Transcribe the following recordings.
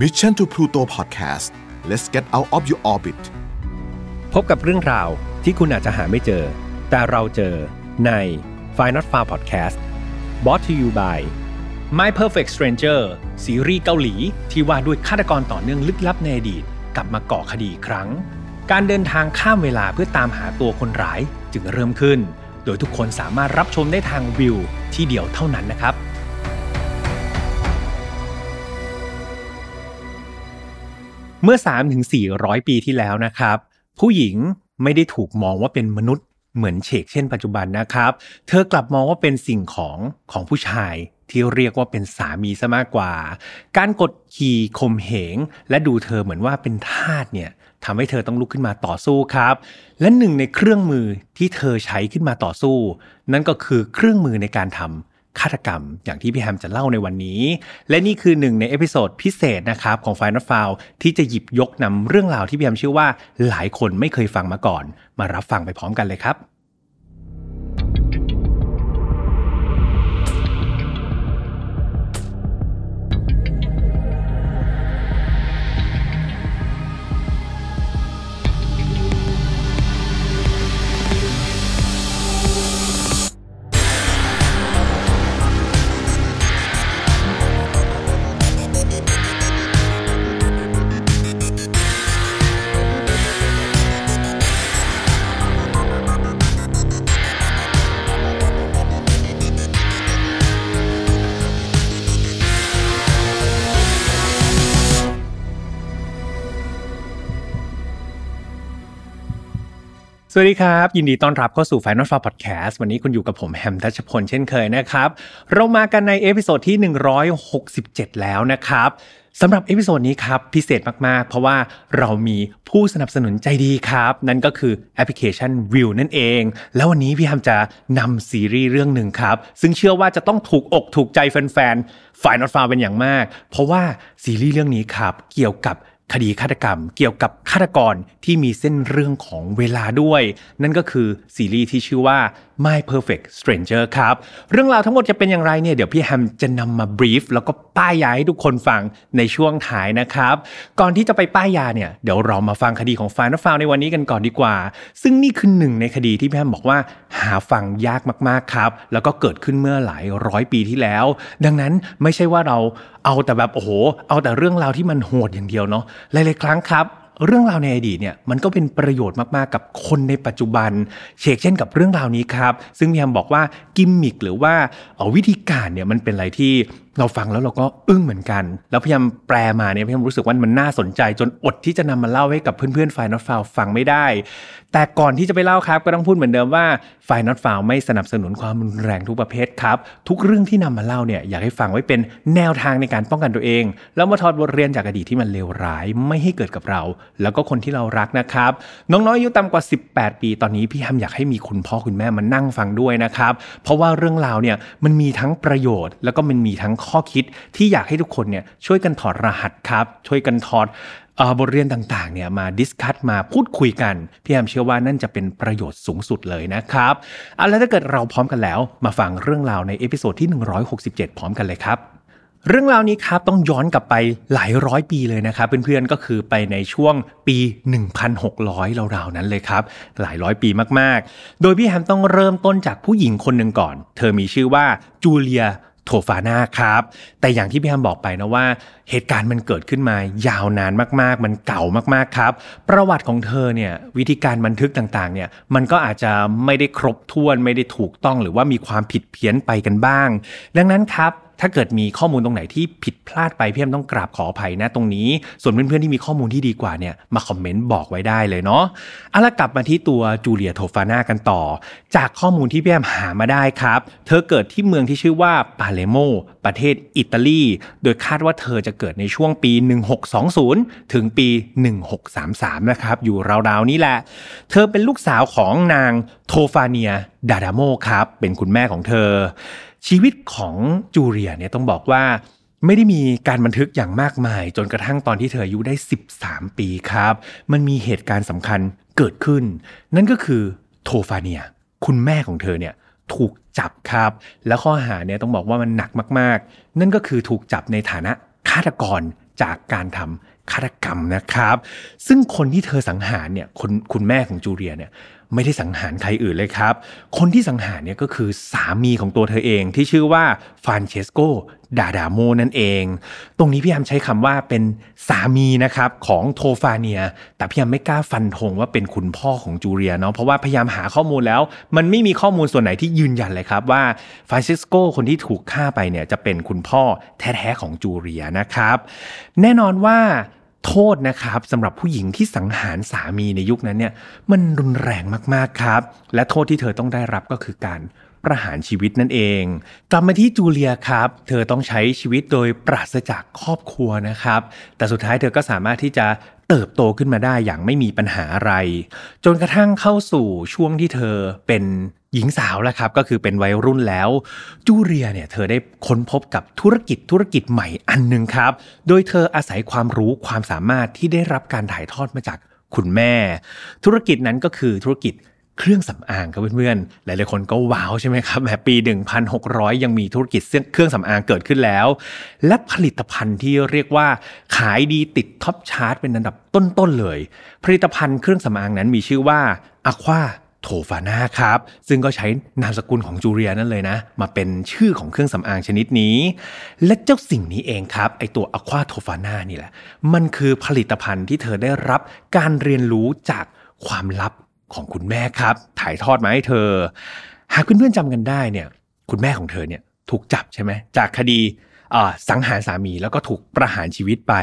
Mission to Pluto Podcast let's get out of your orbit พบกับเรื่องราวที่คุณอาจจะหาไม่เจอ แต่เราเจอใน f i n a l f a r Podcast brought to you by My Perfect Stranger ซีรีส์เกาหลีที่ว่าด้วยฆาตกรต่อเนื่องลึกลับในอดีตกลับมาก่อคดีอีกครั้ง การเดินทางข้ามเวลาเพื่อตามหาตัวคนร้ายจึงเริ่มขึ้น โดยทุกคนสามารถรับชมได้ทางวิวที่เดียวเท่านั้นนะครับ เมื่อ 3-400 ปีที่แล้วนะครับ ผู้หญิงไม่ได้ถูกมองว่าเป็นมนุษย์เหมือนเชกเช่นปัจจุบันนะครับ เธอกลับมองว่าเป็นสิ่งของของผู้ชายที่เรียกว่าเป็นสามีซะมากกว่า การกดขี่ข่มเหง และดูเธอเหมือนว่าเป็นทาสเนี่ยทำให้เธอต้องลุกขึ้นมาต่อสู้ครับ และหนึ่งในเครื่องมือที่เธอใช้ขึ้นมาต่อสู้ นั่นก็คือเครื่องมือในการทำ ฆาตกรรม อย่างที่พี่แฮมจะเล่าในวันนี้ และนี่คือหนึ่งใน episode พิเศษนะครับของ File Not Found ที่จะหยิบยกนำเรื่องราวที่พี่แฮมเชื่อว่าหลายคนไม่เคยฟังมาก่อน มารับฟังไปพร้อมกันเลยครับ สวัสดีครับ ยินดีต้อนรับเข้าสู่ File Not Found Podcast วันนี้คุณอยู่กับผมแฮมทัชพลเช่นเคยนะครับ เรามากันใน episode ที่ 167 แล้วนะครับสำหรับ episode นี้ครับพิเศษมาก ๆ เพราะว่าเรามีผู้สนับสนุนใจดีครับ นั่นก็คือแอปพลิเคชัน Viu นั่นเอง แล้ววันนี้พี่แฮมจะนำซีรีส์เรื่องหนึ่งครับ ซึ่งเชื่อว่าจะต้องถูกอกถูกใจแฟนๆ File Not Found เป็นอย่างมาก เพราะว่าซีรีส์เรื่องนี้ครับเกี่ยวกับ คดีฆาตกรรม เกี่ยวกับฆาตกรที่มีเส้นเรื่องของเวลาด้วย นั่นก็คือซีรีส์ที่ชื่อว่า My Perfect Stranger ครับ เรื่องราวทั้งหมดจะเป็นอย่างไรเนี่ยเดี๋ยวพี่แฮมจะนำมาบรีฟแล้วก็ป้ายยาให้ทุกคนฟังในช่วงท้ายนะครับ ก่อนที่จะไปป้ายยาเนี่ยเดี๋ยวเรามาฟังคดีของฟานฟาวในวันนี้กันก่อนดีกว่า ซึ่งนี่คือหนึ่งในคดีที่พี่แฮมบอกว่าหาฟังยากมากๆครับ แล้วก็เกิดขึ้นเมื่อหลายร้อยปีที่แล้ว ดังนั้นไม่ใช่ว่าเรา เอาแต่แบบโอ้โห เอาแต่เรื่องราวที่มันโหดอย่างเดียวเนาะหลายๆครั้งครับเรื่องราวในอดีตเนี่ยมันก็เป็นประโยชน์มากๆกับคนในปัจจุบัน เชกเช่นกับเรื่องราวนี้ครับ ซึ่งพี่แฮมบอกว่ากิมมิกหรือว่าวิธีการเนี่ยมันเป็นอะไรที่ เราฟังแล้วเราก็อึ้งเหมือนกัน แล้วพยายามแปลมาเนี่ยพยายามรู้สึกว่ามันน่าสนใจ จนอดที่จะนำมาเล่าให้กับเพื่อนๆฝ่ายนอตฟาวฟังไม่ได้ แต่ก่อนที่จะไปเล่าครับ ก็ต้องพูดเหมือนเดิมว่าฝ่ายนอตฟาวไม่สนับสนุนความรุนแรงทุกประเภทครับ ทุกเรื่องที่นำมาเล่าเนี่ยอยากให้ฟังไว้เป็นแนวทางในการป้องกันตัวเอง แล้วมาถอดบทเรียนจากอดีตที่มันเลวร้ายไม่ให้เกิดกับเรา แล้วก็คนที่เรารักนะครับน้องๆอายุต่ำกว่า 18 ปีตอนนี้พี่ฮัมอยากให้มีคุณพ่อคุณแม่มานั่งฟังด้วยนะครับเพราะว่าเรื่องราวเนี่ยมันมีทั้งประโยชน์ แล้วก็มันมีทั้งข้อคิดที่อยากให้ทุกคนเนี่ยช่วยกันถอดรหัสครับ ช่วยกันถอดบทเรียนต่างๆเนี่ยมาดิสคัตมาพูดคุยกัน พี่แฮมเชื่อว่านั่นจะเป็นประโยชน์สูงสุดเลยนะครับเอาแล้วถ้าเกิดเราพร้อมกันแล้ว มาฟังเรื่องราวใน episode ที่ 167 พร้อมกันเลยครับเรื่องราวนี้ครับต้องย้อนกลับไปหลายร้อยปีเลยนะครับเพื่อนๆก็คือไปในช่วงปี 1,600ราวๆนั้นเลยครับ หลายร้อยปีมากๆ โดยพี่แฮมต้องเริ่มต้นจากผู้หญิงคนหนึ่งก่อน เธอมีชื่อว่าจูเลีย โทฟาน่าครับ แต่อย่างที่พี่แฮมบอกไปนะว่า เหตุการณ์มันเกิดขึ้นมายาวนานมากๆ มันเก่ามากๆครับ ประวัติของเธอเนี่ยวิธีการบันทึกต่างๆเนี่ยมันก็อาจจะไม่ได้ครบถ้วนไม่ได้ถูกต้องหรือว่ามีความผิดเพี้ยนไปกันบ้าง ดังนั้นครับ ถ้าเกิดมีข้อมูลตรงไหนที่ผิดพลาดไปพี่แอมต้องกราบขออภัยนะตรงนี้ ส่วนเพื่อนๆที่มีข้อมูลที่ดีกว่าเนี่ยมาคอมเมนต์บอกไว้ได้เลยเนาะเอาละกลับมาที่ตัวจูเลียโทฟาน่ากันต่อ จากข้อมูลที่พี่แอมหามาได้ครับ เธอเกิดที่เมืองที่ชื่อว่าปาเลโมประเทศอิตาลี โดยคาดว่าเธอจะเกิดในช่วงปี 1620 ถึงปี 1633 นะครับอยู่ราวๆนี้แหละ เธอเป็นลูกสาวของนางโทฟาเนียดาดาโมครับเป็นคุณแม่ของเธอ ชีวิตของจูเลียเนี่ยต้องบอกว่าไม่ได้มีการบันทึกอย่างมากมาย จนกระทั่งตอนที่เธออายุได้ 13 ปีครับ มันมีเหตุการณ์สำคัญเกิดขึ้น นั่นก็คือโทฟาเนีย คุณแม่ของเธอเนี่ยถูกจับครับ แล้วข้อหาเนี่ยต้องบอกว่ามันหนักมาก ๆ นั่นก็คือถูกจับในฐานะฆาตกรจากการทำฆาตกรรมนะครับ ซึ่งคนที่เธอสังหารเนี่ยคคุณแม่ของจูเลียเนี่ย ไม่ได้สังหารใครอื่นเลยครับ คนที่สังหารเนี่ยก็คือสามีของตัวเธอเองที่ชื่อว่าฟานเชสโก ดาดาโมนั่นเอง ตรงนี้พี่ยามใช้คำว่าเป็นสามีนะครับของโทฟาเนีย แต่พี่ยามไม่กล้าฟันธงว่าเป็นคุณพ่อของจูเลียเนาะเพราะว่าพยายามหาข้อมูลแล้ว มันไม่มีข้อมูลส่วนไหนที่ยืนยันเลยครับว่าฟานเชสโกคนที่ถูกฆ่าไปเนี่ยจะเป็นคุณพ่อแท้ๆของจูเลียนะครับ แน่นอนว่า โทษนะครับสำหรับผู้หญิงที่สังหารสามีในยุคนั้นเนี่ยมันรุนแรงมากๆครับ และโทษที่เธอต้องได้รับก็คือการประหารชีวิตนั่นเอง กลับมาที่จูเลียครับ เธอต้องใช้ชีวิตโดยปราศจากครอบครัวนะครับ แต่สุดท้ายเธอก็สามารถที่จะเติบโตขึ้นมาได้อย่างไม่มีปัญหาอะไร จนกระทั่งเข้าสู่ช่วงที่เธอเป็น หญิงสาวแล้วครับก็คือเป็นวัยรุ่นแล้ว จูเลียเนี่ยเธอได้ค้นพบกับธุรกิจธุรกิจใหม่อันหนึ่งครับ โดยเธออาศัยความรู้ความสามารถที่ได้รับการถ่ายทอดมาจากคุณแม่ ธุรกิจนั้นก็คือธุรกิจเครื่องสำอางครับเพื่อนๆ หลายๆคนก็ว้าวใช่ไหมครับแหมปี 1600 ยังมีธุรกิจเครื่องสำอางเกิดขึ้นแล้ว และผลิตภัณฑ์ที่เรียกว่าขายดีติดท็อปชาร์ตเป็นอันดับต้นๆเลย ผลิตภัณฑ์เครื่องสำอางนั้นมีชื่อว่าอควา โทฟาน่าครับ ซึ่งก็ใช้นามสกุลของจูเลียนั่นเลยนะ มาเป็นชื่อของเครื่องสำอางชนิดนี้ และเจ้าสิ่งนี้เองครับ ไอตัวอควาโทฟาน่านี่แหละ มันคือผลิตภัณฑ์ที่เธอได้รับการเรียนรู้จากความลับของคุณแม่ครับ ถ่ายทอดมาให้เธอ หากเพื่อนๆจำกันได้เนี่ย คุณแม่ของเธอเนี่ยถูกจับใช่ไหมจากคดีสังหารสามีแล้วก็ถูกประหารชีวิตไป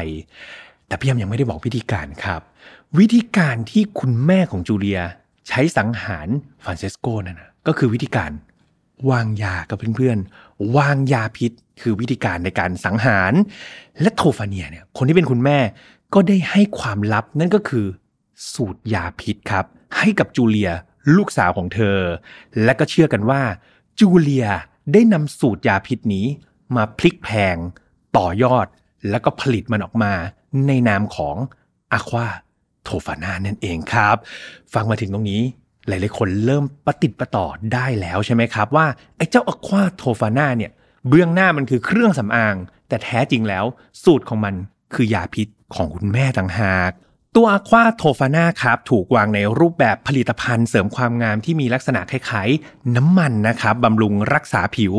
แต่พี่ยมยังไม่ได้บอกวิธีการครับ วิธีการที่คุณแม่ของจูเลีย ใช้สังหารฟรานเซสโกนั่นนะก็คือวิธีการวางยากับเพื่อนๆ วางยาพิษ คือวิธีการในการสังหาร และโทฟาเนียเนี่ยคนที่เป็นคุณแม่ก็ได้ให้ความลับนั่นก็คือสูตรยาพิษครับ ให้กับจูเลียลูกสาวของเธอ และก็เชื่อกันว่า จูเลียได้นำสูตรยาพิษนี้ มาพลิกแพง ต่อยอด แล้วก็ผลิตมันออกมา ในนามของอะควา โทฟาน่านั่นเองครับ ฟังมาถึงตรงนี้หลายๆคนเริ่มปฏิติประต่อได้แล้วใช่ไหมครับ ว่าไอ้เจ้าอะควาโทฟาน่าเนี่ยเบื้องหน้ามันคือเครื่องสำอาง แต่แท้จริงแล้วสูตรของมันคือยาพิษของคุณแม่ต่างหาก ตัวอะควาโทฟาน่าครับถูกวางในรูปแบบผลิตภัณฑ์เสริมความงามที่มีลักษณะคล้ายๆน้ำมันนะครับบำรุงรักษาผิว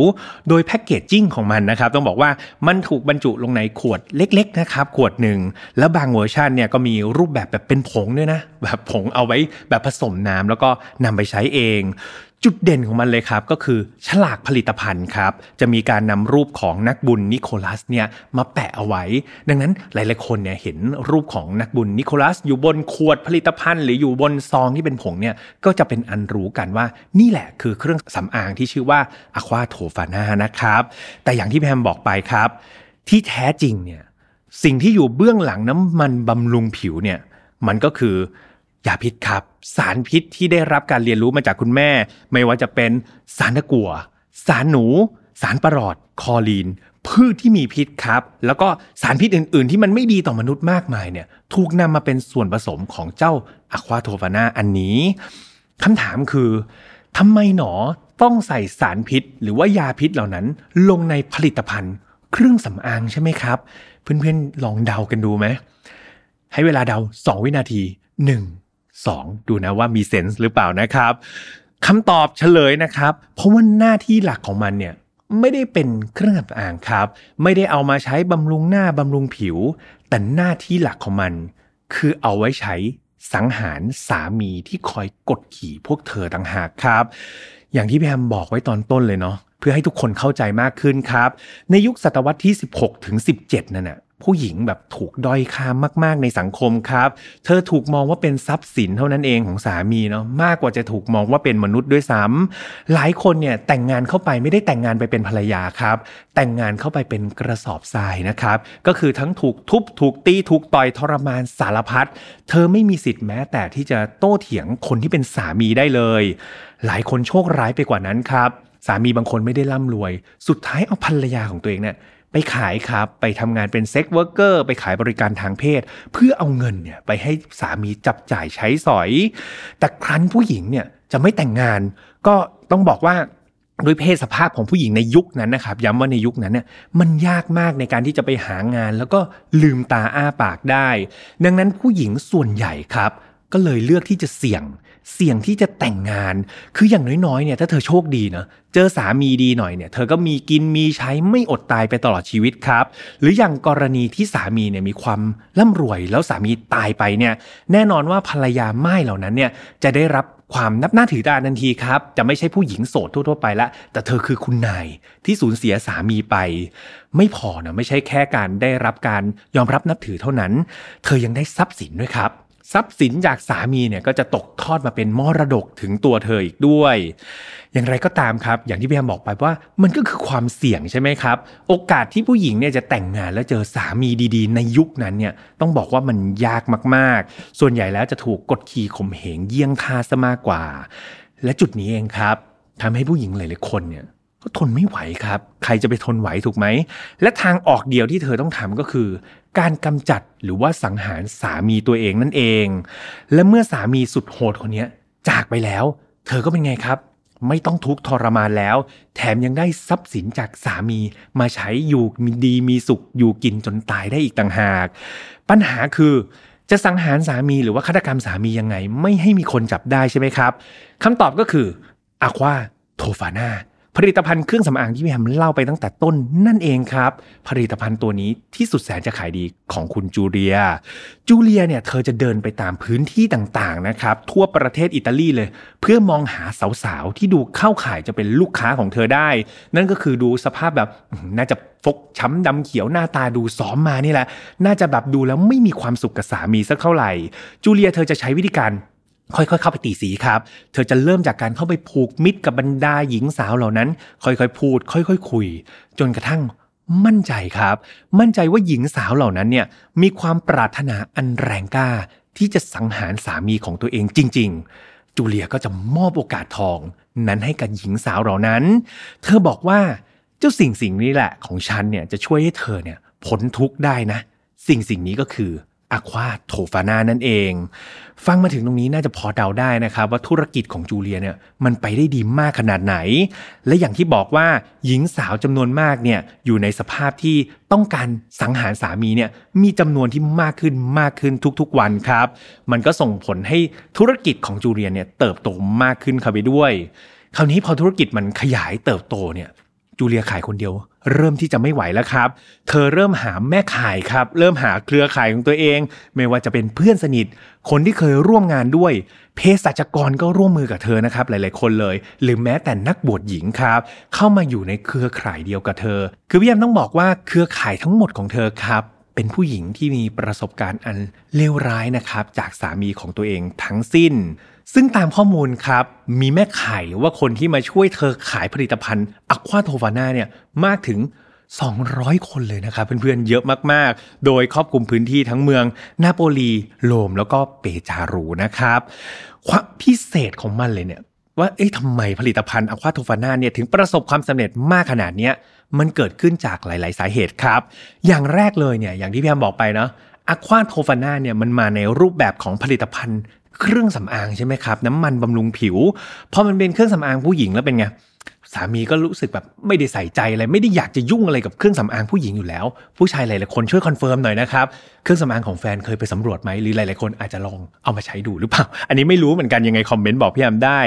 โดยแพ็กเกจจิ้งของมันนะครับ ต้องบอกว่ามันถูกบรรจุลงในขวดเล็กๆนะครับขวดหนึ่ง แล้วบางเวอร์ชันเนี่ยก็มีรูปแบบแบบเป็นผงด้วยนะ แบบผงเอาไว้แบบผสมน้ำแล้วก็นำไปใช้เอง จุดเด่นของมันเลยครับก็คือฉลากผลิตภัณฑ์ครับจะมีการนำรูปของนักบุญนิโคลัสเนี่ยมาแปะเอาไว้ ดังนั้นหลายๆคนเนี่ยเห็นรูปของนักบุญนิโคลัส อยู่บนขวดผลิตภัณฑ์ หรืออยู่บนซองที่เป็นผงเนี่ยก็จะเป็นอันรู้กันว่านี่แหละคือเครื่องสำอางที่ชื่อว่าอะควาโทฟานานะครับ แต่อย่างที่แพมบอกไปครับ ที่แท้จริงเนี่ยสิ่งที่อยู่เบื้องหลังน้ำมันบำรุงผิวเนี่ยมันก็คือ ยาพิษครับ สารพิษที่ได้รับการเรียนรู้มาจากคุณแม่ ไม่ว่าจะเป็นสารตะกั่ว สารหนู สารประหลอด คอลีน พืชที่มีพิษครับ แล้วก็สารพิษอื่น ๆ ที่มันไม่ดีต่อมนุษย์มากมายเนี่ยถูกนำมาเป็นส่วนผสมของเจ้าอะควาโทฟานาอันนี้คำถามคือทำไมหนอต้องใส่สารพิษ หรือว่ายาพิษเหล่านั้น ลงในผลิตภัณฑ์เครื่องสำอางใช่ไหมครับ เพื่อนๆลองเดากันดูไหมให้เวลาเดา 2 วินาที 1 2 ดูนะว่ามีเซนส์หรือเปล่านะครับคำตอบเฉลยนะครับ เพราะว่าหน้าที่หลักของมันเนี่ยไม่ได้เป็นเครื่องสำอางครับ ไม่ได้เอามาใช้บำรุงหน้าบำรุงผิว แต่หน้าที่หลักของมัน คือเอาไว้ใช้สังหารสามีที่คอยกดขี่พวกเธอต่างหากครับ อย่างที่พี่แฮมบอกไว้ตอนต้นเลยเนาะเพื่อให้ทุกคนเข้าใจมากขึ้นครับ ในยุคศตวรรษที่ 16 ถึง 17 นั่นนะ ผู้หญิงแบบถูกด้อยค่ามาก ๆ ในสังคมครับ เธอถูกมองว่าเป็นทรัพย์สินเท่านั้นเองของสามีเนาะมากกว่าจะถูกมองว่าเป็นมนุษย์ด้วยซ้ำหลายคนเนี่ยแต่งงานเข้าไปไม่ได้แต่งงานไปเป็นภรรยาครับ แต่งงานเข้าไปเป็นกระสอบทรายนะครับ ก็คือทั้งถูกทุบถูกตีถูกต่อยทรมานสารพัดเธอไม่มีสิทธิ์แม้แต่ที่จะโต้เถียงคนที่เป็นสามีได้เลย หลายคนโชคร้ายไปกว่านั้นครับสามีบางคนไม่ได้ร่ำรวย สุดท้ายเอาภรรยาของตัวเองเนี่ย ไปขายครับ ไปทำงานเป็น sex worker ไปขายบริการทางเพศ เพื่อเอาเงินเนี่ยไปให้สามีจับจ่ายใช้สอย แต่ครั้นผู้หญิงเนี่ยจะไม่แต่งงาน ก็ต้องบอกว่าด้วยเพศสภาพของผู้หญิงในยุคนั้นนะครับ ย้ำว่าในยุคนั้นเนี่ยมันยากมากในการที่จะไปหางาน แล้วก็ลืมตาอ้าปากได้ ดังนั้นผู้หญิงส่วนใหญ่ครับ ก็เลยเลือกที่จะเสี่ยง เสี่ยงที่จะแต่งงาน คืออย่างน้อยๆเนี่ยถ้าเธอโชคดีนะเจอสามีดีหน่อยเนี่ยเธอก็มีกินมีใช้ไม่อดตายไปตลอดชีวิตครับ หรืออย่างกรณีที่สามีเนี่ยมีความร่ำรวยแล้วสามีตายไปเนี่ยแน่นอนว่าภรรยาไม้เหล่านั้นเนี่ยจะได้รับความนับหน้าถือตาทันทีครับ จะไม่ใช่ผู้หญิงโสดทั่ว ๆ ไปละ แต่เธอคือคุณนายที่สูญเสียสามีไป ไม่พอนะไม่ใช่แค่การได้รับการยอมรับนับถือเท่านั้น เธอยังได้ทรัพย์สินด้วยครับ ทรัพย์สินจากสามีเนี่ยก็จะตกทอดมาเป็นมรดกถึงตัวเธออีกด้วย อย่างไรก็ตามครับ อย่างที่พี่แอมบอกไปว่ามันก็คือความเสี่ยงใช่ไหมครับ โอกาสที่ผู้หญิงเนี่ยจะแต่งงานแล้วเจอสามีดีๆ ในยุคนั้นเนี่ยต้องบอกว่ามันยากมากๆ ส่วนใหญ่แล้วจะถูกกดขี่ข่มเหงเยี่ยงทาซะมากกว่า และจุดนี้เองครับทำให้ผู้หญิงหลายๆคนเนี่ยก็ทนไม่ไหวครับ ใครจะไปทนไหวถูกไหม และทางออกเดียวที่เธอต้องทำก็คือ การกำจัดหรือว่าสังหารสามีตัวเองนั่นเอง และเมื่อสามีสุดโหดคนนี้จากไปแล้ว เธอก็เป็นไงครับ ไม่ต้องทุกข์ทรมานแล้ว แถมยังได้ทรัพย์สินจากสามีมาใช้อยู่มีดีมีสุขอยู่กินจนตายได้อีกต่างหาก ปัญหาคือจะสังหารสามีหรือว่าฆาตกรรมสามียังไง ไม่ให้มีคนจับได้ใช่ไหมครับคำตอบก็คืออะควาโทฟาน่า ผลิตภัณฑ์เครื่องสำอางที่พี่แฮมเล่าไปตั้งแต่ต้นนั่นเองครับ ผลิตภัณฑ์ตัวนี้ที่สุดแสนจะขายดีของคุณจูเลีย จูเลียเนี่ยเธอจะเดินไปตามพื้นที่ต่างๆนะครับทั่วประเทศอิตาลีเลย เพื่อมองหาสาวๆที่ดูเข้าข่ายจะเป็นลูกค้าของเธอได้ นั่นก็คือดูสภาพแบบน่าจะฟกช้ำดำเขียวหน้าตาดูซ้อมมานี่แหละ น่าจะแบบดูแล้วไม่มีความสุขกับสามีสักเท่าไหร่ จูเลียเธอจะใช้วิธีการ ค่อยๆ เข้าไปตีสีครับ เธอจะเริ่มจากการเข้าไปผูกมิตรกับบรรดาหญิงสาวเหล่านั้น ค่อยๆ พูด ค่อยๆ คุย จนกระทั่งมั่นใจครับ มั่นใจว่าหญิงสาวเหล่านั้นเนี่ยมีความปรารถนาอันแรงกล้า ที่จะสังหารสามีของตัวเองจริง ๆ จูเลียก็จะมอบโอกาสทอง นั้นให้กับหญิงสาวเหล่านั้น เธอบอกว่าเจ้าสิ่งสิ่งนี้แหละของฉันเนี่ยจะช่วยให้เธอเนี่ยพ้นทุกข์ได้นะ สิ่งสิ่งนี้ก็คือ อะควาโทฟานานั่นเอง ฟังมาถึงตรงนี้น่าจะพอเดาได้นะครับ ว่าธุรกิจของจูเลียเนี่ยมันไปได้ดีมากขนาดไหน และอย่างที่บอกว่าหญิงสาวจำนวนมากเนี่ยอยู่ในสภาพที่ต้องการสังหารสามีเนี่ยมีจำนวนที่มากขึ้นมากขึ้นทุกๆวันครับ มันก็ส่งผลให้ธุรกิจของจูเลียเนี่ยเติบโตมากขึ้นเข้าไปด้วย คราวนี้พอธุรกิจมันขยายเติบโตเนี่ย จูเลียขายคนเดียว เริ่มที่จะไม่ไหวแล้วครับ เธอเริ่มหาแม่ขายครับ เริ่มหาเครือข่ายของตัวเอง ไม่ว่าจะเป็นเพื่อนสนิท คนที่เคยร่วมงานด้วย เภสัชกรก็ร่วมมือกับเธอนะครับ หลายๆ คนเลย หรือแม้แต่นักบวชหญิงครับ เข้ามาอยู่ในเครือข่ายเดียวกับเธอ คือพี่แอมต้องบอกว่าเครือข่ายทั้งหมดของเธอครับเป็นผู้หญิงที่มีประสบการณ์อันเลวร้ายนะครับ จากสามีของตัวเองทั้งสิ้น ซึ่งตามข้อมูลครับ มีแม่ขายหรือว่าคนที่มาช่วยเธอขายผลิตภัณฑ์อะควาโทวาน่าเนี่ยมากถึง 200 คนเลยนะครับเพื่อนๆเยอะมากๆ โดยครอบคลุมพื้นที่ทั้งเมืองนาโปลี โรมแล้วก็เปจารูนะครับ ความพิเศษของมันเลยเนี่ยว่าเอ๊ะทำไมผลิตภัณฑ์อะควาโทฟาน่าเนี่ยถึงประสบความสำเร็จมากขนาดเนี้ยมันเกิดขึ้นจากหลาย ๆ สาเหตุครับ อย่างแรกเลยเนี่ยอย่างที่พี่แอมบอกไปเนาะอะควาโทฟาน่าเนี่ยมันมาในรูปแบบของผลิตภัณฑ์ เครื่องสำอางใช่ไหมครับ น้ำมันบำรุงผิวพอมันเป็นเครื่องสำอางผู้หญิงแล้วเป็นไงสามีก็รู้สึกแบบไม่ได้ใส่ใจอะไรไม่ได้อยากจะยุ่งอะไรกับเครื่องสำอางผู้หญิงอยู่แล้ว ผู้ชายหลายๆคนช่วย confirm หน่อยนะครับเครื่องสำอางของแฟนเคยไปสำรวจไหมหรือหลายๆคนอาจจะลองเอามาใช้ดูหรือเปล่า อันนี้ไม่รู้เหมือนกันยังไงคอมเมนต์บอกพี่แฮมได้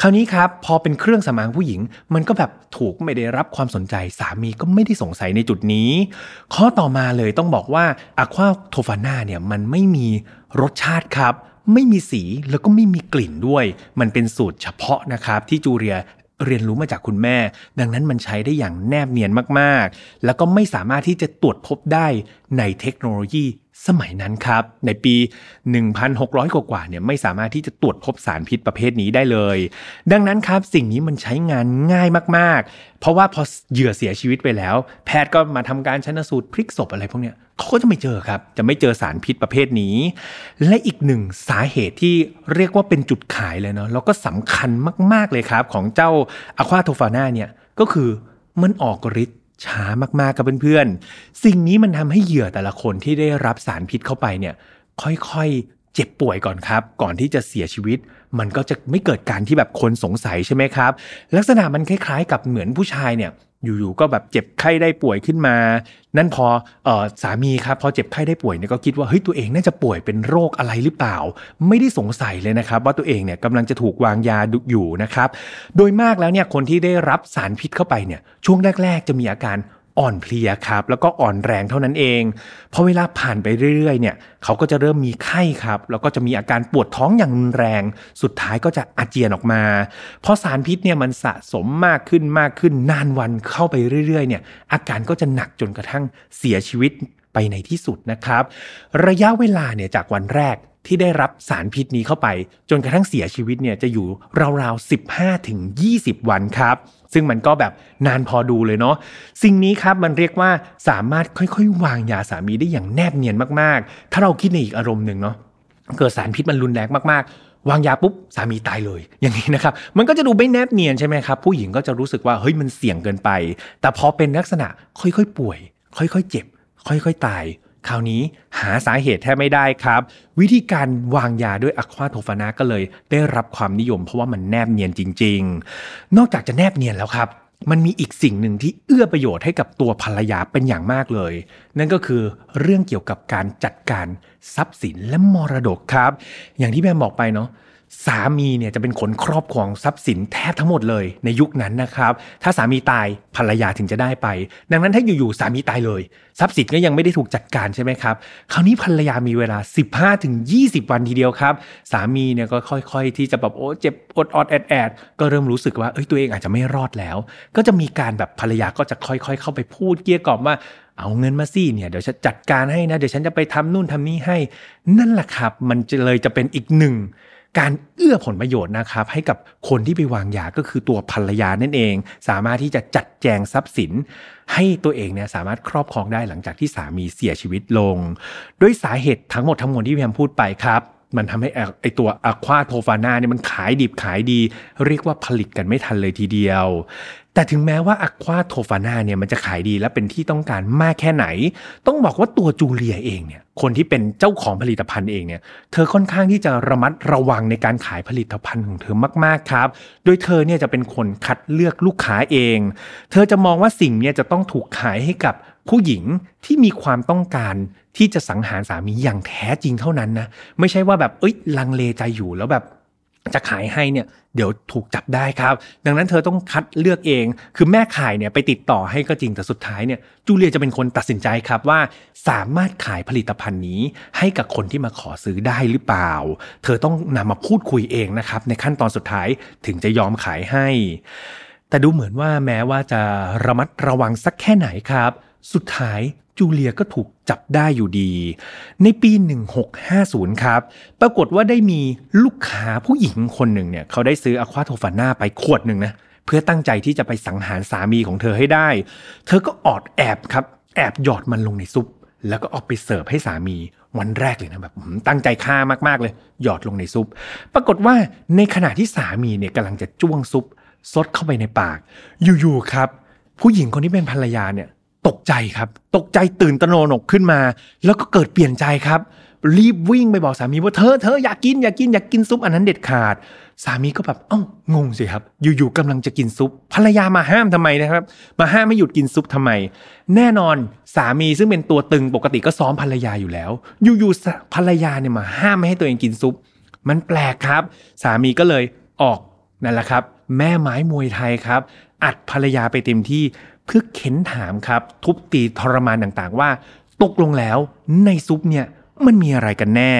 คราวนี้ครับพอเป็นเครื่องสำอางผู้หญิง มันก็แบบถูกไม่ได้รับความสนใจ สามีก็ไม่ได้สงสัยในจุดนี้ ข้อต่อมาเลยต้องบอกว่าอะควาโทฟาน่าเนี่ยมันไม่มีรสชาติครับ ไม่มีสีแล้วก็ไม่มีกลิ่นด้วย มันเป็นสูตรเฉพาะนะครับที่จูเรียเรียนรู้มาจากคุณแม่ ดังนั้นมันใช้ได้อย่างแนบเนียนมากๆ แล้วก็ไม่สามารถที่จะตรวจพบได้ในเทคโนโลยี สมัยนั้นครับ ในปี 1,600 กว่าเนี่ยไม่สามารถที่จะตรวจพบสารพิษประเภทนี้ได้เลย ดังนั้นครับสิ่งนี้มันใช้งานง่ายมากๆ เพราะว่าพอเหยื่อเสียชีวิตไปแล้ว แพทย์ก็มาทำการชันสูตรพลิกศพอะไรพวกเนี้ยเขาก็จะไม่เจอครับ จะไม่เจอสารพิษประเภทนี้ และอีกหนึ่งสาเหตุที่เรียกว่าเป็นจุดขายเลยเนาะแล้วก็สำคัญมาก ๆเลยครับของเจ้าอะควาโทฟาน่าเนี่ยก็คือมันออกฤทธิ์ ช้ามากๆกับเพื่อนๆ สิ่งนี้มันทำให้เหยื่อแต่ละคนที่ได้รับสารพิษเข้าไปเนี่ย ค่อยๆ เจ็บป่วยก่อนครับ ก่อนที่จะเสียชีวิต มันก็จะไม่เกิดการที่แบบคนสงสัยใช่ไหมครับ ลักษณะมันคล้ายๆ กับเหมือนผู้ชายเนี่ย อยู่ๆก็แบบเจ็บไข้ได้ป่วยขึ้นมา นั่นพอออสามีครับพอเจ็บไข้ได้ป่วยเนี่ยก็คิดว่าเฮ้ยตัวเองน่าจะป่วยเป็นโรคอะไรหรือเปล่า ไม่ได้สงสัยเลยนะครับ ว่าตัวเองเนี่ยกำลังจะถูกวางยาอยู่นะครับ โดยมากแล้วเนี่ยคนที่ได้รับสารพิษเข้าไปเนี่ยช่วงแรก ๆ จะมีอาการ อ่อนเพลียครับ แล้วก็อ่อนแรงเท่านั้นเองพอเวลาผ่านไปเรื่อยๆเนี่ยเขาก็จะเริ่มมีไข้ครับ แล้วก็จะมีอาการปวดท้องอย่างรุนแรง สุดท้ายก็จะอาเจียนออกมา เพราะสารพิษเนี่ยมันสะสมมากขึ้นมากขึ้นนานวันเข้าไปเรื่อยๆเนี่ยอาการก็จะหนักจนกระทั่งเสียชีวิตไปในที่สุดนะครับ ระยะเวลาเนี่ยจากวันแรกที่ได้รับสารพิษนี้เข้าไป จนกระทั่งเสียชีวิตเนี่ยจะอยู่ราวๆ 15ถึง20 วันครับ ซึ่งมันก็แบบนานพอดูเลยเนาะสิ่งนี้ครับมันเรียกว่าสามารถค่อยๆ วางยาสามีได้อย่างแนบเนียนมากๆ ถ้าเราคิดในอีกอารมณ์หนึ่งเนาะเกิดสารพิษมันรุนแรงมากๆ วางยาปุ๊บสามีตายเลย อย่างนี้นะครับ มันก็จะดูไม่แนบเนียนใช่ไหมครับ ผู้หญิงก็จะรู้สึกว่าเฮ้ยมันเสี่ยงเกินไป แต่พอเป็นลักษณะค่อยๆป่วย ค่อยๆเจ็บ ค่อยๆตาย คราวนี้หาสาเหตุแทบไม่ได้ครับ วิธีการวางยาด้วยอะควาโทฟานาก็เลย ได้รับความนิยมเพราะว่ามันแนบเนียนจริง ๆ นอกจากจะแนบเนียนแล้วครับ มันมีอีกสิ่งหนึ่งที่เอื้อประโยชน์ให้กับตัวภรรยาเป็นอย่างมากเลย นั่นก็คือเรื่องเกี่ยวกับการจัดการทรัพย์สินและมรดกครับ อย่างที่แม่บอกไปเนาะ สามีเนี่ยจะเป็นคนครอบครองทรัพย์สินแทบทั้งหมดเลยในยุคนั้นนะครับ ถ้าสามีตายภรรยาถึงจะได้ไป ดังนั้นถ้าอยู่ๆสามีตายเลย ทรัพย์สินก็ยังไม่ได้ถูกจัดการใช่ไหมครับ คราวนี้ภรรยามีเวลา 15ถึง20วันทีเดียวครับ สามีเนี่ยก็ค่อยๆ ที่จะแบบโอ้เจ็บอดอดแอดแอดก็เริ่มรู้สึกว่าเอ้ยตัวเองอาจจะไม่รอดแล้ว ก็จะมีการแบบภรรยาก็จะค่อย ๆ เข้าไปพูดเกลี้ยกล่อมว่าเอาเงินมาสิเนี่ยเดี๋ยวฉันจัดการให้นะเดี๋ยวฉันจะไปทำนู่นทำนี่ให้ นั่นแหละครับ มันเลยจะเป็นอีกหนึ่ง การเอื้อผลประโยชน์นะครับให้กับคนที่ไปวางยาก็คือตัวภรรยานั่นเอง สามารถที่จะจัดแจงทรัพย์สิน ให้ตัวเองเนี่ยสามารถครอบครองได้หลังจากที่สามีเสียชีวิตลง ด้วยสาเหตุทั้งหมดทั้งมวลที่พี่แฮมพูดไปครับ มันทำให้ไอตัวอะควาโทฟาน่าเนี่ยมันขายดิบขายดี เรียกว่าผลิตกันไม่ทันเลยทีเดียว แต่ถึงแม้ว่าอะควาโทฟาน่าเนี่ยมันจะขายดีและเป็นที่ต้องการมากแค่ไหน ต้องบอกว่าตัวจูเลียเองเนี่ยคนที่เป็นเจ้าของผลิตภัณฑ์เองเนี่ยเธอค่อนข้างที่จะระมัดระวังในการขายผลิตภัณฑ์ของเธอมากๆครับ โดยเธอเนี่ยจะเป็นคนคัดเลือกลูกค้าเอง เธอจะมองว่าสิ่งเนี่ยจะต้องถูกขายให้กับ ผู้หญิงที่มีความต้องการที่จะสังหารสามีอย่างแท้จริงเท่านั้นนะไม่ใช่ว่าแบบเอ้ยลังเลใจอยู่แล้วแบบจะขายให้เนี่ยเดี๋ยวถูกจับได้ครับ ดังนั้นเธอต้องคัดเลือกเอง คือแม่ขายเนี่ยไปติดต่อให้ก็จริงแต่สุดท้ายเนี่ยจูเลียจะเป็นคนตัดสินใจครับว่า สามารถขายผลิตภัณฑ์นี้ ให้กับคนที่มาขอซื้อได้หรือเปล่า เธอต้องนำมาพูดคุยเองนะครับ ในขั้นตอนสุดท้ายถึงจะยอมขายให้ แต่ดูเหมือนว่าแม้ว่าจะระมัดระวังสักแค่ไหนครับ สุดท้ายจูเลียก็ถูกจับได้อยู่ดี ในปี 1650 ครับ ปรากฏว่าได้มีลูกค้าผู้หญิงคนหนึ่งเนี่ย เขาได้ซื้ออะควาโทฟาน่าไปขวดหนึ่งนะ เพื่อตั้งใจที่จะไปสังหารสามีของเธอให้ได้ เธอก็ออดแอบครับ แอบหยอดมันลงในซุป แล้วก็เอาไปเสิร์ฟให้สามีวันแรกเลยนะแบบตั้งใจฆ่ามากๆเลย หยอดลงในซุป ปรากฏว่าในขณะที่สามีเนี่ยกำลังจะจ้วงซุปซดเข้าไปในปาก อยู่ๆครับ ผู้หญิงคนที่เป็นภรรยาเนี่ย ตกใจครับ ตกใจตื่นตระหนกขึ้นมา แล้วก็เกิดเปลี่ยนใจครับ รีบวิ่งไปบอกสามีว่าเธอเธออยากกินอยากกินอยากกินซุปอันนั้นเด็ดขาด สามีก็แบบเอ้างงสิครับ อยู่ๆกำลังจะกินซุปภรรยามาห้ามทำไมนะครับ มาห้ามไม่หยุดกินซุปทำไม แน่นอนสามีซึ่งเป็นตัวตึงปกติก็ซ้อมภรรยาอยู่แล้ว อยู่ๆภรรยาเนี่ยมาห้ามไม่ให้ตัวเองกินซุป มันแปลกครับ สามีก็เลยออกนั่นแหละครับ แม่ไม้มวยไทยครับ อัดภรรยาไปเต็มที่ เพื่อเข็นถามครับ ทุบตีทรมานต่างๆว่า ตกลงแล้วในซุปเนี่ยมันมีอะไรกันแน่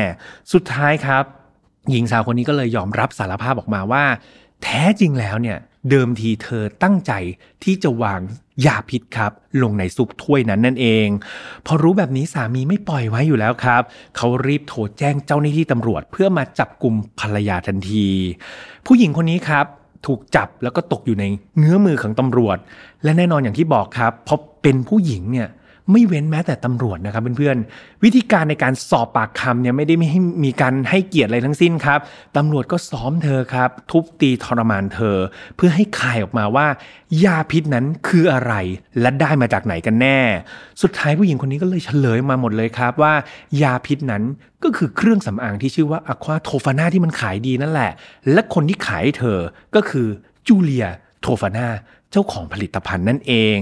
สุดท้ายครับ หญิงสาวคนนี้ก็เลยยอมรับสารภาพออกมาว่า แท้จริงแล้วเนี่ยเดิมทีเธอตั้งใจที่จะวางยาพิษครับ ลงในซุปถ้วยนั้นนั่นเอง พอรู้แบบนี้สามีไม่ปล่อยไว้อยู่แล้วครับ เขารีบโทรแจ้งเจ้าหน้าที่ตำรวจเพื่อมาจับกลุ่มภรรยาทันที ผู้หญิงคนนี้ครับ ถูกจับแล้วก็ตกอยู่ในเงื้อมือของตำรวจ และแน่นอนอย่างที่บอกครับพอเป็นผู้หญิงเนี่ย ไม่เว้นแม้แต่ตำรวจนะครับเพื่อนๆวิธีการในการสอบปากคำเนี่ยไม่ได้ไม่ให้มีการให้เกียรติอะไรทั้งสิ้นครับตำรวจก็ซ้อมเธอครับ ทุบตีทรมานเธอ เพื่อให้คายออกมาว่า ยาพิษนั้นคืออะไร และได้มาจากไหนกันแน่ สุดท้ายผู้หญิงคนนี้ก็เลยเฉลยมาหมดเลยครับว่า ยาพิษนั้นก็คือเครื่องสำอางที่ชื่อว่าอะควาโทฟาน่าที่มันขายดีนั่นแหละ และคนที่ขายเธอก็คือจูเลียโทฟาน่าเจ้าของผลิตภัณฑ์นั่นเอง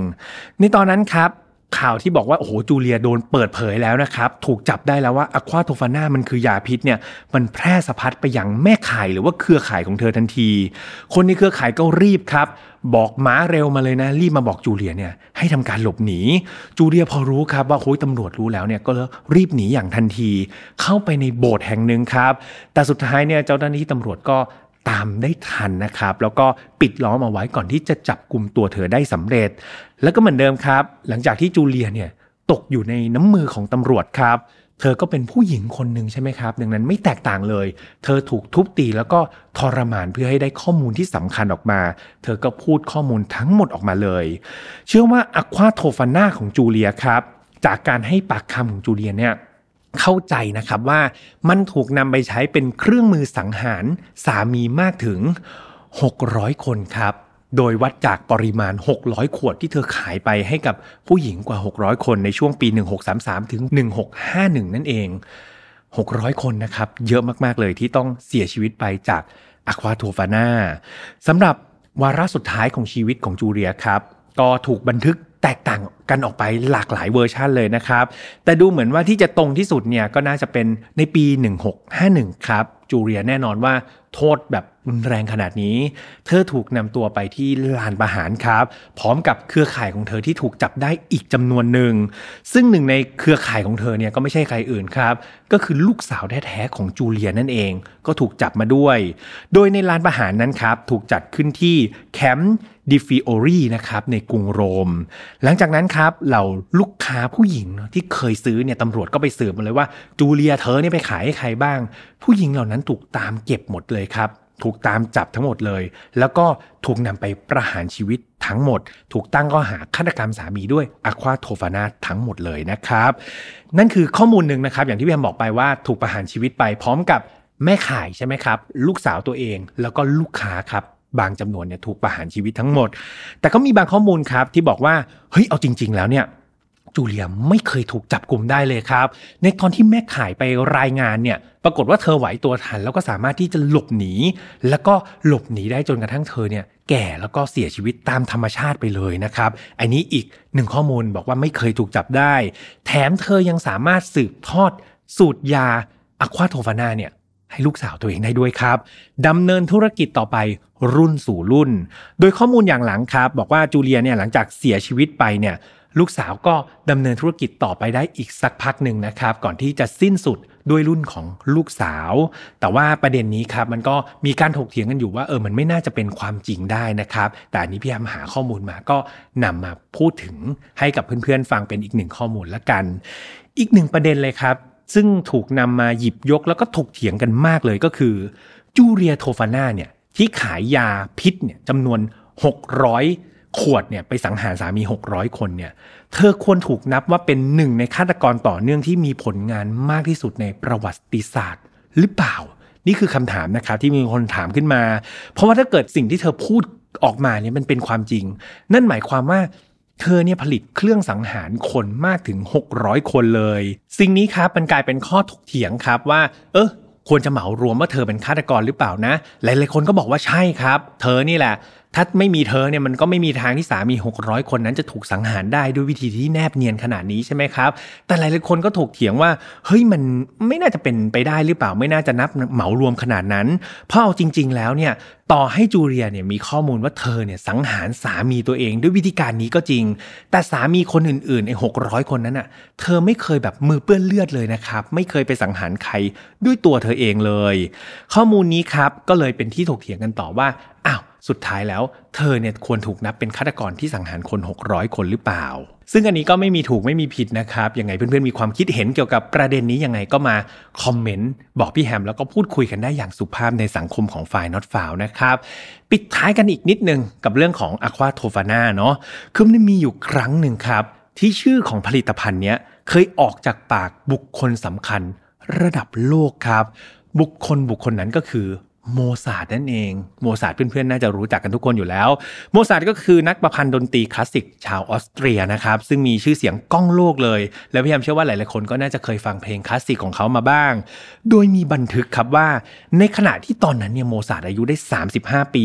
ในตอนนั้นครับ ข่าวที่บอกว่าโอ้โหจูเลียโดนเปิดเผยแล้วนะครับ ถูกจับได้แล้วว่าอะควาโทฟาน่ามันคือยาพิษเนี่ยมันแพร่สะพัดไปยังแม่ขายหรือว่าเครือข่ายของเธอทันที คนในเครือข่ายก็รีบครับ บอกม้าเร็วมาเลยนะ รีบมาบอกจูเลียเนี่ยให้ทำการหลบหนี จูเลียพอรู้ครับว่าโอ้ยตำรวจรู้แล้วเนี่ยก็รีบหนีอย่างทันที เข้าไปในโบสถ์แห่งหนึ่งครับ แต่สุดท้ายเนี่ยเจ้าหน้าที่ตำรวจก็ ตามได้ทันนะครับ แล้วก็ปิดล้อมเอาไว้ก่อนที่จะจับกลุ่มตัวเธอได้สำเร็จ แล้วก็เหมือนเดิมครับ หลังจากที่จูเลียเนี่ยตกอยู่ในน้ำมือของตำรวจครับ เธอก็เป็นผู้หญิงคนหนึ่งใช่ไหมครับ ดังนั้นไม่แตกต่างเลย เธอถูกทุบตีแล้วก็ทรมานเพื่อให้ได้ข้อมูลที่สำคัญออกมา เธอก็พูดข้อมูลทั้งหมดออกมาเลย เชื่อว่าอควาโทฟาน่าของจูเลียครับ จากการให้ปากคำของจูเลียเนี่ย เข้าใจนะครับว่ามันถูกนำไปใช้เป็นเครื่องมือสังหารสามีมากถึง 600 คนครับ โดยวัดจากปริมาณ 600 ขวดที่เธอขายไปให้กับผู้หญิงกว่า 600 คนในช่วงปี 1633 ถึง 1651 นั่นเอง 600 คนนะครับ เยอะมากๆเลยที่ต้องเสียชีวิตไปจากอะควาโทฟาน่าสำหรับวาระสุดท้ายของชีวิตของจูเลียครับ ก็ถูกบันทึก แตกต่างกันออกไปหลากหลายเวอร์ชันเลยนะครับ แต่ดูเหมือนว่าที่จะตรงที่สุดเนี่ยก็น่าจะเป็นในปี 1651 ครับจูเลียแน่นอนว่าโทษแบบรุนแรงขนาดนี้ เธอถูกนำตัวไปที่ลานประหารครับ พร้อมกับเครือข่ายของเธอที่ถูกจับได้อีกจำนวนหนึ่ง ซึ่งหนึ่งในเครือข่ายของเธอเนี่ยก็ไม่ใช่ใครอื่นครับ ก็คือลูกสาวแท้ๆของจูเลียนั่นเอง ก็ถูกจับมาด้วย โดยในลานประหารนั้นครับ ถูกจัดขึ้นที่ Campo de' Fiori นะครับในกรุงโรม หลังจากนั้นครับเหล่าลูกค้าผู้หญิงเนอะที่เคยซื้อเนี่ยตำรวจก็ไปสืบมาเลยว่าจูเลียเธอเนี่ยไปขายให้ใครบ้าง ผู้หญิงเหล่านั้นถูกตามเก็บหมดเลยครับ ถูกตามจับทั้งหมดเลย แล้วก็ถูกนำไปประหารชีวิตทั้งหมด ถูกตั้งข้อหาฆาตกรรมสามีด้วยอะควาโทฟานาทั้งหมดเลยนะครับ นั่นคือข้อมูลหนึ่งนะครับ อย่างที่พี่แอมบอกไปว่าถูกประหารชีวิตไปพร้อมกับแม่ขายใช่ไหมครับ ลูกสาวตัวเอง แล้วก็ลูกค้าครับบางจำนวนเนี่ยถูกประหารชีวิตทั้งหมด แต่ก็มีบางข้อมูลครับที่บอกว่าเฮ้ยเอาจริง ๆ แล้วเนี่ย จูเลียไม่เคยถูกจับกลุ่มได้เลยครับ ในตอนที่แม่ขายไปรายงานเนี่ย ปรากฏว่าเธอไหวตัวทัน แล้วก็สามารถที่จะหลบหนี แล้วก็หลบหนีได้จนกระทั่งเธอเนี่ยแก่แล้วก็เสียชีวิตตามธรรมชาติไปเลยนะครับ อันนี้อีกหนึ่งข้อมูลบอกว่าไม่เคยถูกจับได้ แถมเธอยังสามารถสืบทอดสูตรยาอะควาโทฟานาเนี่ยให้ลูกสาวตัวเองได้ด้วยครับดำเนินธุรกิจต่อไปรุ่นสู่รุ่น โดยข้อมูลอย่างหลังครับ บอกว่าจูเลียเนี่ยหลังจากเสียชีวิตไปเนี่ย ลูกสาวก็ดำเนินธุรกิจต่อไปได้อีกสักพักหนึ่งนะครับ ก่อนที่จะสิ้นสุดด้วยรุ่นของลูกสาว แต่ว่าประเด็นนี้ครับมันก็มีการถกเถียงกันอยู่ว่าเออมันไม่น่าจะเป็นความจริงได้นะครับ แต่อันนี้พี่แอมหาข้อมูลมาก็นำมาพูดถึงให้กับเพื่อนๆฟังเป็นอีกหนึ่งข้อมูลละกัน อีกหนึ่งประเด็นเลยครับ ซึ่งถูกนำมาหยิบยกแล้วก็ถกเถียงกันมากเลยก็คือจูเรียโทฟาน่าเนี่ยที่ขายยาพิษเนี่ยจำนวน 600 ขวดเนี่ยไปสังหารสามี 600 คนเนี่ย เธอควรถูกนับว่าเป็นหนึ่งในฆาตกรต่อเนื่องที่มีผลงานมากที่สุดในประวัติศาสตร์ หรือเปล่า นี่คือคำถามนะครับที่มีคนถามขึ้นมา เพราะว่าถ้าเกิดสิ่งที่เธอพูดออกมาเนี่ยมันเป็นความจริง นั่นหมายความว่าเธอเนี่ยผลิตเครื่องสังหารคนมากถึง 600 คนเลย สิ่งนี้ครับมันกลายเป็นข้อถกเถียงครับว่า เออควรจะเหมารวมว่าเธอเป็นฆาตกรหรือเปล่านะ หลายๆคนก็บอกว่าใช่ครับ เธอนี่แหละ ถ้าไม่มีเธอเนี่ยมันก็ไม่มีทางที่สามี 600 คนนั้นจะถูกสังหารได้ด้วยวิธีที่แนบเนียนขนาดนี้ใช่ไหมครับ แต่หลายๆคนก็ถกเถียงว่า เฮ้ยมันไม่น่าจะเป็นไปได้หรือเปล่าไม่น่าจะนับเหมารวมขนาดนั้น เพราะเอาจริง ๆ แล้วเนี่ยต่อให้จูเลียเนี่ยมีข้อมูลว่าเธอเนี่ยสังหารสามีตัวเองด้วยวิธีการนี้ก็จริง แต่สามีคนอื่นๆไอ้หกร้อยคนนั้นอะเธอไม่เคยแบบมือเปื้อนเลือดเลยนะครับ ไม่เคยไปสังหารใครด้วยตัวเธอเองเลย ข้อมูลนี้ครับก็เลยเป็นที่ถกเถียงกันต่อว่า สุดท้ายแล้วเธอเนี่ยควรถูกนับเป็นฆาตกรที่สังหารคน 600 คนหรือเปล่า ซึ่งอันนี้ก็ไม่มีถูกไม่มีผิดนะครับ ยังไงเพื่อนๆมีความคิดเห็นเกี่ยวกับประเด็นนี้ยังไงก็มาคอมเมนต์บอกพี่แฮมแล้วก็พูดคุยกันได้อย่างสุภาพในสังคมของฝ่าย not f o u นะครับปิดท้ายกันอีกนิดนึงกับเรื่องของ Aqua t o f a n a เนาะคือมันมีอยู่ครั้งหนึ่งครับ ที่ชื่อของผลิตภัณฑ์เนี้ยเคยออกจากปากบุคคลสำคัญ ระดับโลกครับ บุคคลบุคคลนั้นก็คือ โมซาร์ทนั่นเอง โมซาร์ทเพื่อนๆ น่าจะรู้จักกันทุกคนอยู่แล้ว โมซาร์ทก็คือนักประพันธ์ดนตรีคลาสสิกชาวออสเตรียนะครับ ซึ่งมีชื่อเสียงก้องโลกเลย และพี่แฮมเชื่อว่าหลายๆคนก็น่าจะเคยฟังเพลงคลาสสิกของเขามาบ้าง โดยมีบันทึกครับว่า ในขณะที่ตอนนั้นเนี่ยโมซาร์ทอายุได้ 35 ปี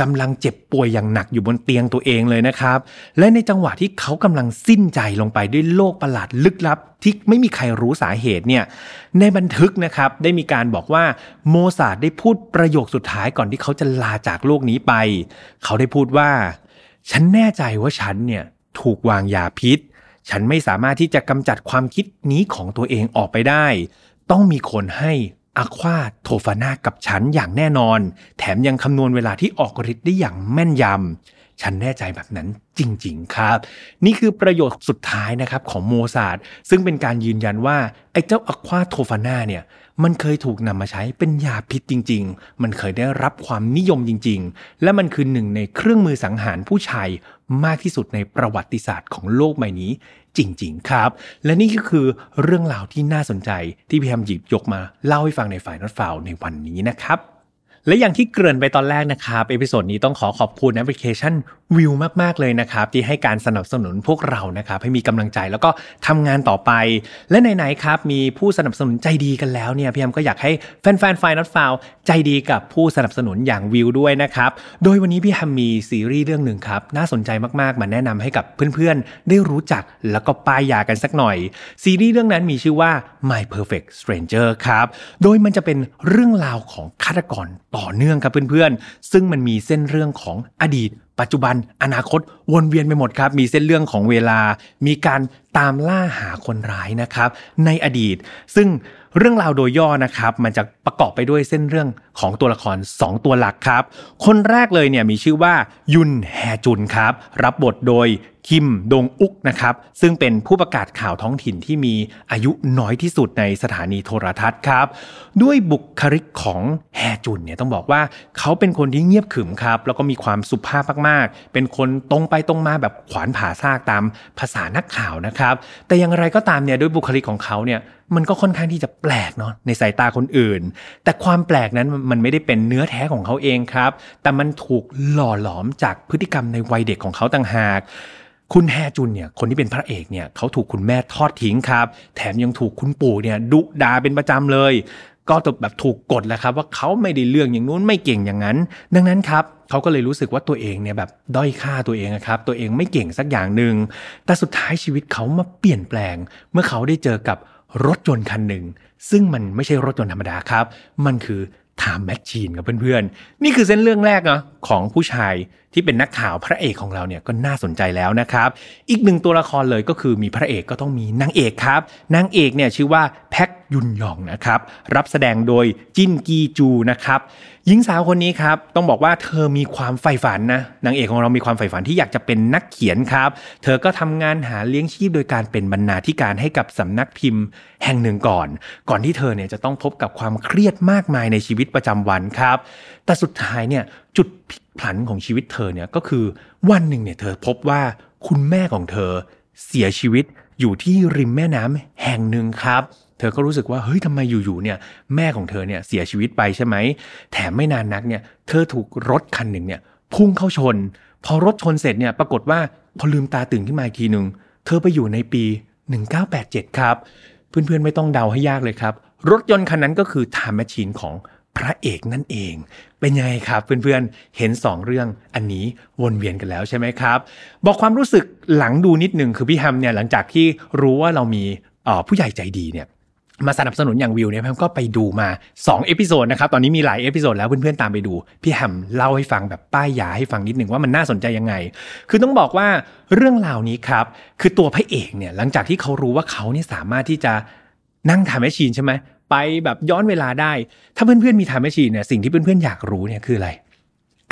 กำลังเจ็บป่วยอย่างหนักอยู่บนเตียงตัวเองเลยนะครับ และในจังหวะที่เขากำลังสิ้นใจลงไปด้วยโลกประหลาดลึกลับ ที่ไม่มีใครรู้สาเหตุเนี่ยในบันทึกนะครับได้มีการบอกว่าโมซาร์ทได้พูดประโยคสุดท้ายก่อนที่เขาจะลาจากโลกนี้ไป เขาได้พูดว่า ฉันแน่ใจว่าฉันเนี่ยถูกวางยาพิษ ฉันไม่สามารถที่จะกำจัดความคิดนี้ของตัวเองออกไปได้ ต้องมีคนให้ Aqua Tofana กับฉันอย่างแน่นอน แถมยังคำนวณเวลาที่ออกฤทธิ์ได้อย่างแม่นยำ ฉันแน่ใจแบบนั้นจริง ๆ ครับ นี่คือประโยชน์สุดท้ายนะครับของโมซาร์ทซึ่งเป็นการยืนยันว่า ไอ้เจ้า Aqua Tofana เนี่ยมันเคยถูกนำมาใช้เป็นยาพิษจริง ๆ มันเคยได้รับความนิยมจริง ๆ และมันคือหนึ่งในเครื่องมือสังหารผู้ชายมากที่สุดในประวัติศาสตร์ของโลกใบนี้จริง ๆ ครับ และนี่ก็คือเรื่องราวที่น่าสนใจที่พี่แฮมหยิบยกมาเล่าให้ฟังใน File Not Found ในวันนี้นะครับ และอย่างที่เกริ่นไปตอนแรกนะครับ episode นี้ต้องขอขอบคุณแอปพลิเคชันวิวมาก ๆ เลยนะครับ ที่ให้การสนับสนุนพวกเรานะครับ ให้มีกำลังใจแล้วก็ทำงานต่อไป และไหน ๆ ครับ มีผู้สนับสนุนใจดีกันแล้วเนี่ยพี่แฮมก็อยากให้แฟนๆไฟนอตฟาวใจดีกับผู้สนับสนุนอย่างวิวด้วยนะครับ โดยวันนี้พี่แฮมมีซีรีส์เรื่องหนึ่งครับน่าสนใจมากๆมาแนะนำให้กับเพื่อนๆ ได้รู้จักแล้วก็ป้ายยากันสักหน่อย ซีรีส์เรื่องนั้นมีชื่อว่า My Perfect Stranger ครับโดยมันจะเป็นเรื่องราวของฆาตกรต่อเนื่องครับเพื่อนๆ ซึ่งมันมีเส้นเรื่องของอดีต ปัจจุบันอนาคตวนเวียนไปหมดครับ มีเส้นเรื่องของเวลา มีการตามล่าหาคนร้ายนะครับ ในอดีต ซึ่งเรื่องราวโดยย่อนะครับ มันจะประกอบไปด้วยเส้นเรื่องของตัวละคร 2 ตัวหลักครับ คนแรกเลยเนี่ยมีชื่อว่ายุนแฮจุนครับ รับบทโดยคิมดงอุกนะครับ ซึ่งเป็นผู้ประกาศข่าวท้องถิ่นที่มีอายุน้อยที่สุดในสถานีโทรทัศน์ครับ ด้วยบุคลิกของแฮจุนเนี่ยต้องบอกว่าเขาเป็นคนที่เงียบขรึมครับ แล้วก็มีความสุภาพมากๆเป็นคนตรงไปตรงมาแบบขวานผ่าซากตามภาษานักข่าวนะครับ แต่อย่างไรก็ตามเนี่ยด้วยบุคลิกของเขาเนี่ยมันก็ค่อนข้างที่จะแปลกเนาะในสายตาคนอื่น แต่ความแปลกนั้นมันไม่ได้เป็นเนื้อแท้ของเขาเองครับ แต่มันถูกหล่อหลอมจากพฤติกรรมในวัยเด็กของเขาต่างหากคุณแฮจุนเนี่ยคนที่เป็นพระเอกเนี่ยเขาถูกคุณแม่ทอดทิ้งครับ แถมยังถูกคุณปู่เนี่ยดุด่าเป็นประจำเลย ก็แบบถูกกดแหละครับว่าเขาไม่ได้เรื่องอย่างนู้นไม่เก่งอย่างนั้น ดังนั้นครับเขาก็เลยรู้สึกว่าตัวเองเนี่ยแบบด้อยค่าตัวเองครับ ตัวเองไม่เก่งสักอย่างหนึ่งแต่สุดท้ายชีวิตเขามาเปลี่ยนแปลง เมื่อเขาได้เจอกับรถยนต์คันหนึ่งซึ่งมันไม่ใช่รถยนต์ธรรมดาครับ มันคือ time machine ครับเพื่อนๆ นี่คือเส้นเรื่องแรกเนาะของผู้ชายที่เป็นนักข่าวพระเอกของเราเนี่ยก็น่าสนใจแล้วนะครับ อีกหนึ่งตัวละครเลยก็คือมีพระเอกก็ต้องมีนางเอกครับนางเอกเนี่ยชื่อว่าแบคยุนยองนะครับรับแสดงโดยจินกีจูนะครับ หญิงสาวคนนี้ครับต้องบอกว่าเธอมีความใฝ่ฝันนะนางเอกของเรามีความใฝ่ฝันที่อยากจะเป็นนักเขียนครับ เธอก็ทำงานหาเลี้ยงชีพโดยการเป็นบรรณาธิการให้กับสำนักพิมพ์แห่งหนึ่งก่อน ก่อนที่เธอเนี่ยจะต้องพบกับความเครียดมากมายในชีวิตประจำวันครับ แต่สุดท้ายเนี่ยจุดพลิกผันของชีวิตเธอเนี่ยก็คือวันหนึ่งเนี่ยเธอพบว่าคุณแม่ของเธอเสียชีวิต อยู่ที่ริมแม่น้ำแห่งหนึ่งครับ เธอก็รู้สึกว่าเฮ้ยทำไมอยู่ๆเนี่ยแม่ของเธอเนี่ยเสียชีวิตไปใช่ไหมแถมไม่นานนักเนี่ยเธอถูกรถคันหนึ่งเนี่ยพุ่งเข้าชน พอรถชนเสร็จเนี่ยปรากฏว่าพอลืมตาตื่นขึ้นมาอีกทีหนึ่งเธอไปอยู่ในปี 1987 ครับ เพื่อนๆไม่ต้องเดาให้ยากเลยครับ รถยนต์คันนั้นก็คือ Time Machine ของ พระเอกนั่นเอง เป็นยังไงครับเพื่อนๆ เห็น 2 เรื่องอันนี้วนเวียนกันแล้วใช่ไหมครับ บอกความรู้สึกหลังดูนิดหนึ่งคือพี่แฮมเนี่ยหลังจากที่รู้ว่าเรามีผู้ใหญ่ใจดีเนี่ยมาสนับสนุนอย่างวิวเนี่ยพี่แฮมก็ไปดูมา2 episode นะครับตอนนี้มีหลาย episode แล้วเพื่อนๆตามไปดู พี่แฮมเล่าให้ฟังแบบป้ายยาให้ฟังนิดหนึ่งว่ามันน่าสนใจยังไง คือต้องบอกว่าเรื่องราวนี้ครับคือตัวพระเอกเนี่ยหลังจากที่เขารู้ว่าเขาเนี่ยสามารถที่จะนั่ง time machine ใช่ไหม ไปแบบย้อนเวลาได้ ถ้าเพื่อนๆมี time machine เนี่ยสิ่งที่เพื่อนๆอยากรู้เนี่ยคืออะไร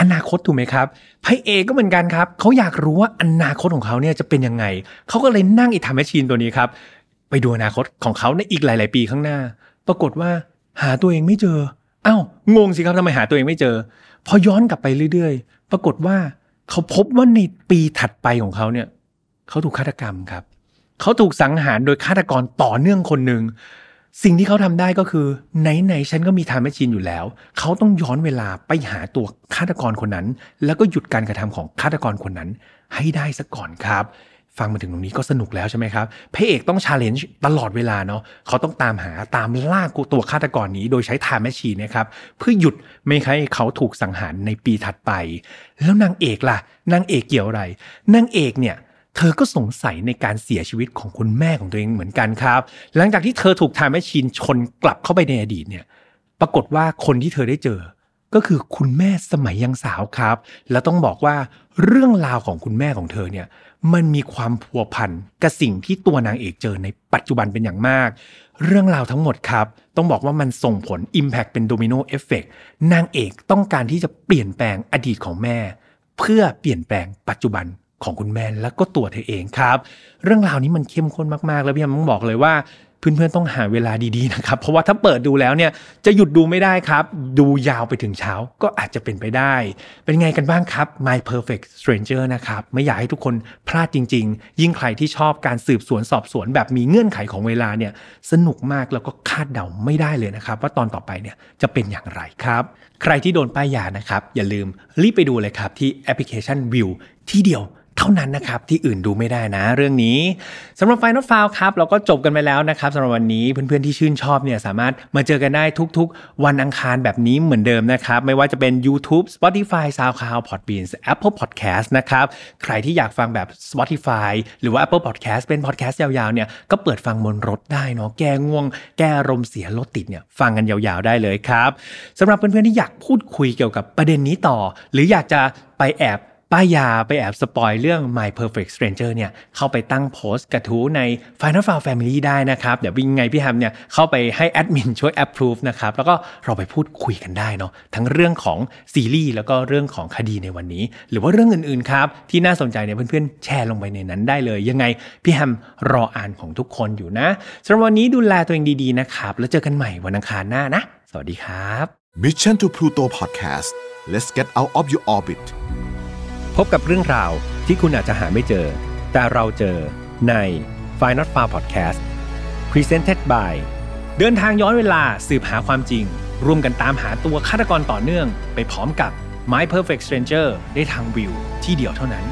อนาคตถูกไหมครับพระเอกก็เหมือนกันครับเขาอยากรู้ว่าอนาคตของเขาเนี่ยจะเป็นยังไงเขาก็เลยนั่งไอ้ time machine ตัวนี้ครับไปดูอนาคตของเขาในอีกหลาย ๆ ปีข้างหน้า ปรากฏว่าหาตัวเองไม่เจออ้าวงงสิครับทำไมหาตัวเองไม่เจอ พอย้อนกลับไปเรื่อย ๆ ปรากฏว่าเขาพบว่าในปีถัดไปของเขาเนี่ยเขาถูกฆาตกรรมครับเขาถูกสังหารโดยฆาตกรต่อเนื่องคนหนึ่ง สิ่งที่เขาทำได้ก็คือ ไหนๆฉันก็มี time machine อยู่แล้ว เขาต้องย้อนเวลาไปหาตัวฆาตกรคนนั้น แล้วก็หยุดการกระทำของฆาตกรคนนั้น ให้ได้ซะก่อนครับ ฟังมาถึงตรงนี้ก็สนุกแล้วใช่ไหมครับพระเอกต้อง challenge ตลอดเวลาเนาะเขาต้องตามหาตามล่าตัวฆาตกรนี้โดยใช้ time machine นะครับเพื่อหยุดไม่ให้เขาถูกสังหารในปีถัดไป แล้วนางเอกล่ะนางเอกเกี่ยวอะไรนางเอกเนี่ย เธอก็สงสัยในการเสียชีวิตของคุณแม่ของตัวเองเหมือนกันครับ หลังจากที่เธอถูก time machine ชนกลับเข้าไปในอดีตเนี่ย ปรากฏว่าคนที่เธอได้เจอ ก็คือคุณแม่สมัยยังสาวครับ แล้วต้องบอกว่าเรื่องราวของคุณแม่ของเธอเนี่ย มันมีความพัวพันกับสิ่งที่ตัวนางเอกเจอในปัจจุบันเป็นอย่างมาก เรื่องราวทั้งหมดครับ ต้องบอกว่ามันส่งผล impact เป็น domino effect นางเอกต้องการที่จะเปลี่ยนแปลงอดีตของแม่ เพื่อเปลี่ยนแปลงปัจจุบัน ของคุณแม่แล้วก็ตัวเธอเองครับ เรื่องราวนี้มันเข้มข้นมากๆ แล้วพี่แฮมต้องบอกเลยว่าเพื่อนๆต้องหาเวลาดีๆนะครับ เพราะว่าถ้าเปิดดูแล้วเนี่ยจะหยุดดูไม่ได้ครับ ดูยาวไปถึงเช้าก็อาจจะเป็นไปได้ เป็นไงกันบ้างครับ My Perfect Stranger นะครับ ไม่อยากให้ทุกคนพลาดจริง ๆ ยิ่งใครที่ชอบการสืบสวนสอบสวนแบบมีเงื่อนไขของเวลาเนี่ยสนุกมากแล้วก็คาดเดาไม่ได้เลยนะครับ ว่าตอนต่อไปเนี่ยจะเป็นอย่างไรครับ ใครที่โดนป้ายยานะครับอย่าลืมรีบไปดูเลยครับที่แอปพลิเคชัน View ที่เดียว เท่านั้นนะครับ ที่อื่นดูไม่ได้นะ เรื่องนี้สำหรับไฟนอลฟาวครับ เราก็จบกันไปแล้วนะครับสำหรับวันนี้เพื่อนๆที่ชื่นชอบเนี่ยสามารถมาเจอกันได้ทุกๆ วันอังคารแบบนี้เหมือนเดิมนะครับ ไม่ว่าจะเป็น YouTube Spotify SoundCloud Podbean Apple Podcast นะครับใครที่อยากฟังแบบ Spotify หรือว่า Apple Podcast เป็น podcast ยาวๆเนี่ยก็เปิดฟังบนรถได้เนาะแก้ง่วง แก้รมเสียรถติดเนี่ยฟังกันยาวๆได้เลยครับสำหรับเพื่อนๆที่อยากพูดคุยเกี่ยวกับประเด็นนี้ต่อ หรืออยากจะไปแอบ ป้ายยาไปแอบสปอยเรื่อง My Perfect Stranger เนี่ยเข้าไปตั้งโพสต์กระทู้ใน Final f i l e Family ได้นะครับ เดี๋ยวยังไงพี่แฮมเนี่ยเข้าไปให้แอดมินช่วย approve นะครับ แล้วก็เราไปพูดคุยกันได้เนาะทั้งเรื่องของซีรีส์แล้วก็เรื่องของคดีในวันนี้ หรือว่าเรื่องอื่นๆครับที่น่าสนใจเนี่ยเพื่อนๆแชร์ลงไปในนั้นได้เลย ยังไงพี่แฮมรออ่านของทุกคนอยู่นะสำหรับวันนี้ดูแลตัวเองดีๆนะครับแล้วเจอกันใหม่วันอังคารหน้านะ สวัสดีครับ Mission to Pluto Podcast let's get out of your orbit พบกับเรื่องราวที่คุณอาจจะหาไม่เจอ แต่เราเจอใน f i n a l f a r Podcast Presented by เดินทางย้อนเวลาสืบหาความจริง ร่วมกันตามหาตัวฆาตกรต่อเนื่อง ไปพร้อมกับ My Perfect Stranger ได้ทางวิวที่เดียวเท่านั้น